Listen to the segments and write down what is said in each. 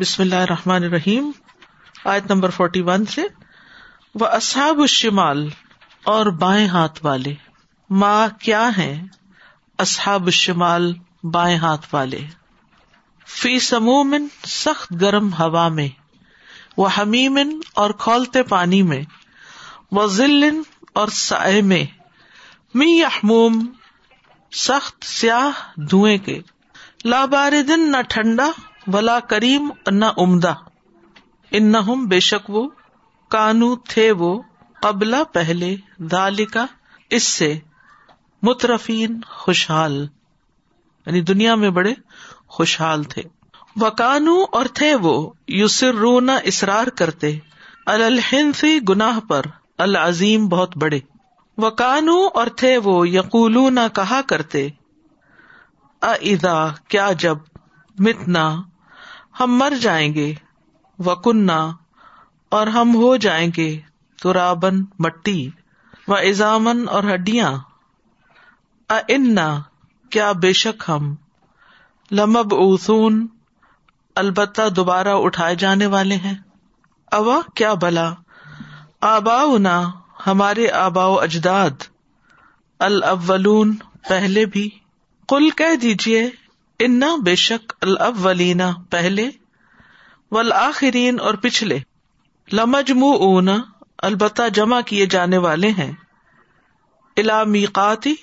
بسم اللہ الرحمن الرحیم، آیت نمبر فورٹی ون سے۔ وہ اصحاب الشمال، اور بائیں ہاتھ والے۔ ماں کیا ہے اصحاب الشمال، بائیں ہاتھ والے۔ فی سمومن سخت گرم ہوا میں۔ وہ حمیمن اور کھولتے پانی میں۔ وہ ذلن اور سائے میں۔ می یحموم، سخت سیاہ دھوئیں کے۔ لا باردن، نہ ٹھنڈا۔ ولا کریم نہ عمدہ۔ ان بے شک وہ کانو تھے وہ قبلا پہلے دالکا اس سے مترفین خوشحال۔ یعنی دنیا میں بڑے خوشحال تھے۔ وہ کانو اور تھے وہ یوسر رونا اسرار کرتے۔ الحنفی گناہ پر۔ العظیم بہت بڑے۔ وہ کانو اور تھے وہ یقول کہا کرتے۔ ادا کیا جب؟ متنا۔ ہم مر جائیں گے وکنہ اور ہم ہو جائیں گے تو رابن مٹی و ایزامن اور ہڈیاں۔ انا کیا بے شک ہم لمب اوسون البتہ دوبارہ اٹھائے جانے والے ہیں۔ اوا، کیا بلا۔ آبا ہمارے آبا و اجداد، الاولون، پہلے بھی۔ کل کہہ دیجیے انا بے شک الاولین پہلے والآخرین اور پچھلے لمجم البتہ جمع کیے جانے والے ہیں۔ الا میقاتی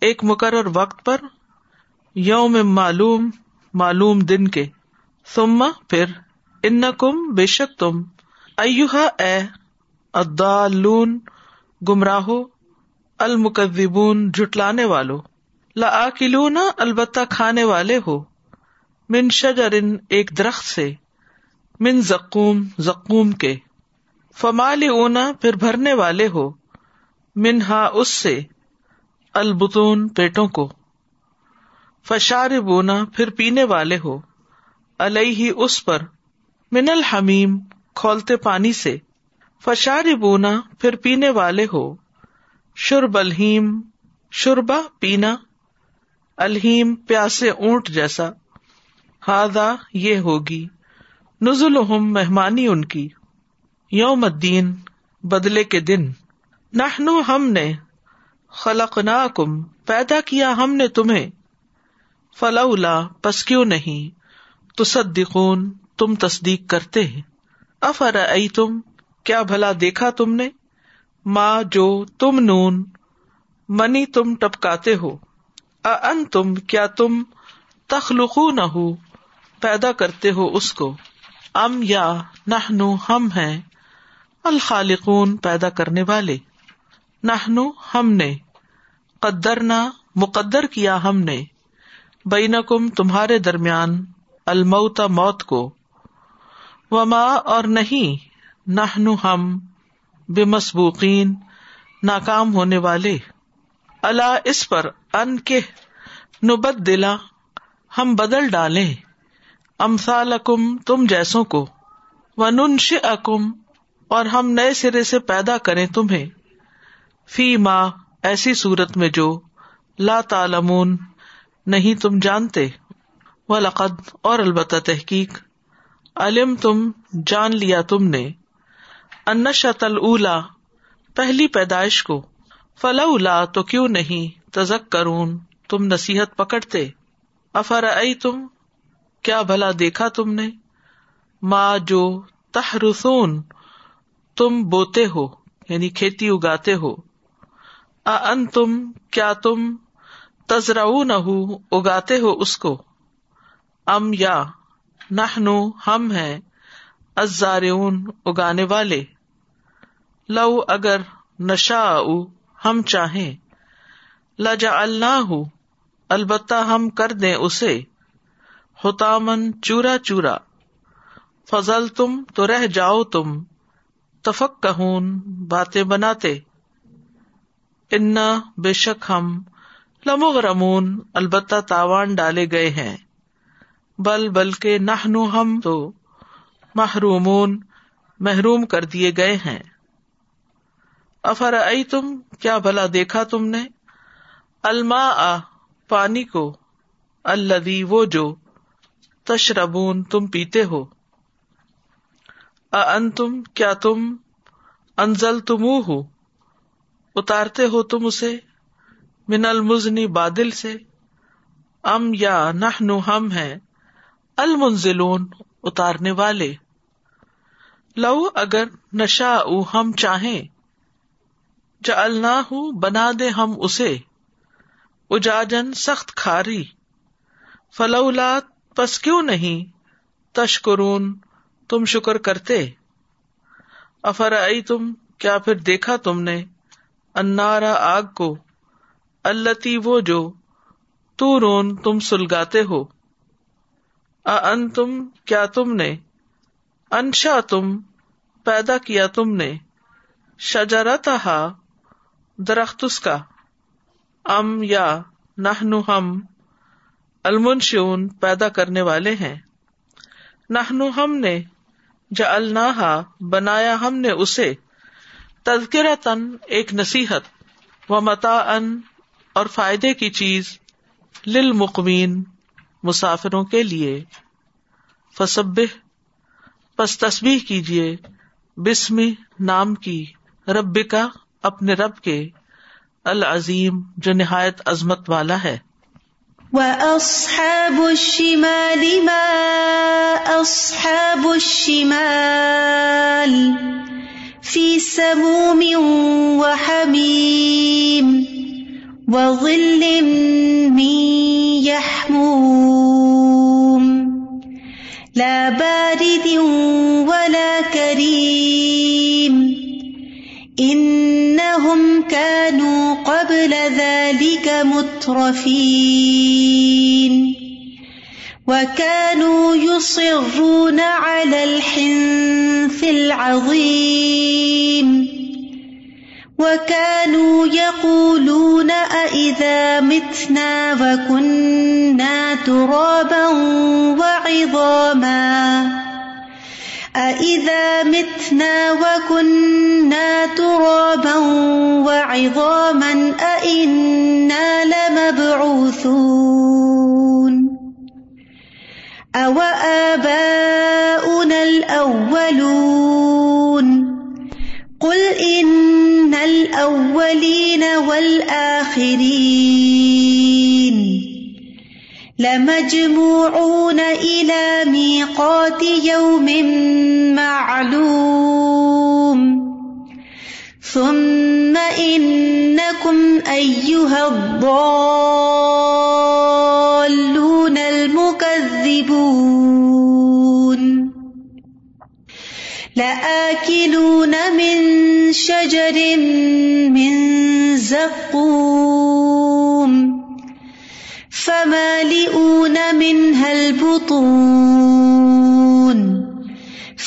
ایک مقرر وقت پر یوم معلوم معلوم دن کے۔ سما پھر ان کم بے شک تم ایوہا اے ادالون گمراہو، المکذبون جٹلانے والو لاکلون البتہ کھانے والے ہو، من شجرن ایک درخت سے، من زکوم زکوم کے۔ فمال اونا پھر بھرنے والے ہو من ہا اس سے البتون پیٹوں کو۔ فشار بونا پھر پینے والے ہو الہی اس پر، من الحمیم کھولتے پانی سے۔ فشار بونا پھر پینے والے ہو، شرب الحیم شربا پینا۔ الہیم پیاسے اونٹ جیسا۔ ہادا یہ ہوگی۔ نزل مہمانی ان کی۔ یوم الدین، بدلے کے دن۔ نہنو ہم نے خلق کم پیدا کیا ہم نے تمہیں۔ فلا پس کیوں نہیں؟ تو تم تصدیق کرتے افر ائی تم کیا بھلا دیکھا تم نے؟ ماں جو، تم، نون۔ منی تم ٹپکاتے ہو۔ ان تم کیا تم تخلق نہ ہو پیدا کرتے ہو اس کو۔ ام یا نہ ہم ہیں۔ الخالقون، پیدا کرنے والے۔ نہ ہم نے۔ قدر نہ مقدر کیا ہم نے۔ بین کم تمہارے درمیان۔ الموت، موت کو۔ وما، اور نہیں۔ نہ ہم۔ بے مسبوقین ناکام ہونے والے۔ اللہ اس پر۔ ان کے نبت دلا، ہم بدل ڈالے امسال اکم تم جیسوں کو۔ ونش اکم اور ہم نئے سرے سے پیدا کریں تمہیں۔ فی ماں ایسی صورت میں جو لا تعلمون، نہیں تم جانتے۔ و لقد اور البتہ تحقیق۔ علم تم جان لیا تم نے۔ انشت الا پہلی پیدائش کو۔ فلا تو کیوں نہیں؟ تزک کرون تم نصیحت پکڑتے۔ افر ائی تم کیا بھلا دیکھا تم نے؟ ماں جو تحرسون تم بوتے ہو یعنی کھیتی اگاتے ہو۔ ان تم کیا تم تزرا نہ اگاتے ہو اس کو؟ ام یا نہ ہم ہیں ازارون اگانے والے۔ لو اگر نشا ہم چاہیں۔ لجا اللہ البتہ ہم کر دیں اسے۔ ہوتامن چورا چورا فضل تم تو رہ جاؤ تم تفک کہون باتیں بناتے۔ انا بے شک ہم لمغ رمون البتہ تاوان ڈالے گئے ہیں۔ بل بلکہ نہ ہم تو محرومون، محروم کر دیے گئے ہیں۔ افر ائی تم کیا بھلا دیکھا تم نے؟ الما پانی کو الدی وہ جو تشربون، تم پیتے ہو۔ ان تم کیا تم انزل تم ہو اتارتے ہو تم اسے من المزنی بادل سے۔ ام یا نہ ہم ہے المنزلون، اتارنے والے۔ لو اگر نشا ہم چاہیں جا بنا دے ہم اسے۔ اجاجن سخت کھاری۔ فلولات پس کیوں نہیں؟ تشکرون، تم شکر کرتے۔ افر آئی تم کیا پھر دیکھا تم نے؟ انارا آگ کو۔ اللہ وہ جو تو رون تم سلگاتے ہو۔ ان تم کیا تم نے؟ انشا تم پیدا کیا تم نے۔ شجرت درخت اس کا۔ ام یا نہ ہم المنشون پیدا کرنے والے ہیں۔ نہ ہم نے جا بنایا ہم نے اسے تذکرہ تن ایک نصیحت و متا ان اور فائدے کی چیز للمقمین مسافروں کے لیے۔ فسب پس تصبیح کیجیے بسمی نام کی رب کا اپنے رب کے۔ العظیم، جو نہایت عظمت والا ہے۔ وَأَصْحَابُ الشِّمَالِ مَا أَصْحَابُ الشِّمَالِ فِي سَمُومٍ وَحَمِيمٍ وَظِلٍّ مِّن يَحْمُومٍ لَا بَارِدٍ وَلَا كَرِيمٍ انہم كانوا قبل ذلك مترفين وكانوا يصرون على الحنث العظيم وكانوا يقولون أئذا متنا وكنا ترابا وعظاما أإذا متنا وكنا ترابا وعظاما أإنا لمبعوثون. أو آباؤنا الأولون. قل إن الأولين والآخرين. لمجموعون إلى ميقات يوم معلوم. ثم إنكم أيها الضالون المكذبون لآكلون من شجر من زقوم فمالئون منها البطون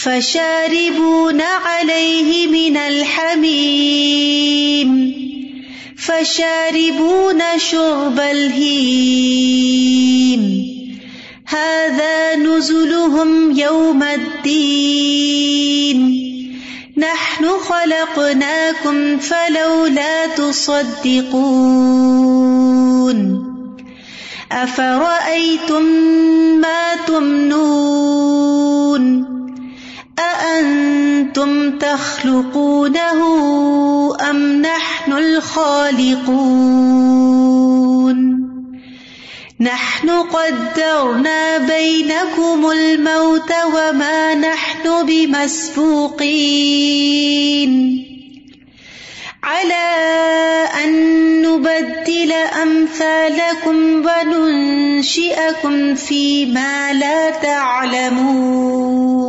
فشاربون عليه من الحميم فشاربون شرب الهيم هذا نزلهم يوم الدين نحن خلقناكم فلولا تصدقون افرأيتم ما تمنون أأنتم تخلقونه أم نحن الخالقون؟ نحن قدرنا بينكم الموت وما نحن بمسبوقين. على أن نبدل أمثالكم وننشئكم فيما لا تعلمون.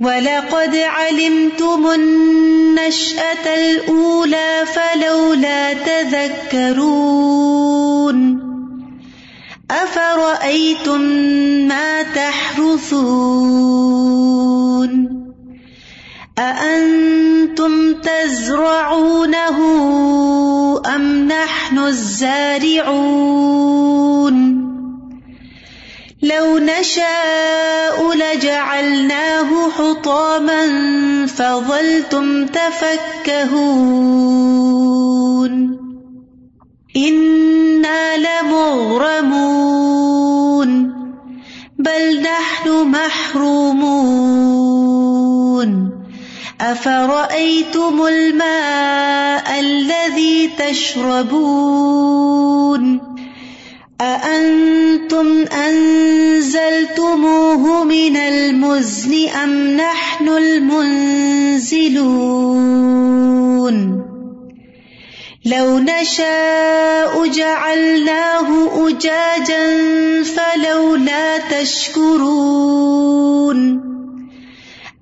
ولقد علمتم النشأة الأولى فلولا تذكرون أفرأيتم ما تحرثون أأنتم تزرعونه أم نحن الزارعون لو نشاء لجعلناه حطاما فظلتم تفكهون. إنا لمغرمون. بل نحن محرومون. أفرأيتم الماء الذي تشربون؟ المزن أم نحن المنزلون؟ لو نشاء جعلناه أجاجا فلولا تشكرون.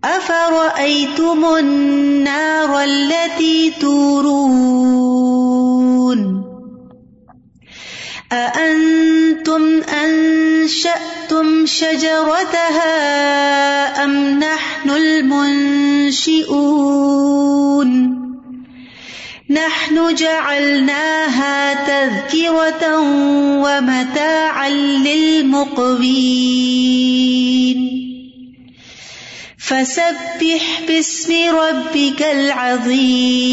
أفرأيتم النار التي تورون؟ اانتم أأنتم أنشأتم شجرتها أم نحن المنشئون نحن جعلناها تذكرة ومتاعا للمقوين فسبح باسم ربك العظيم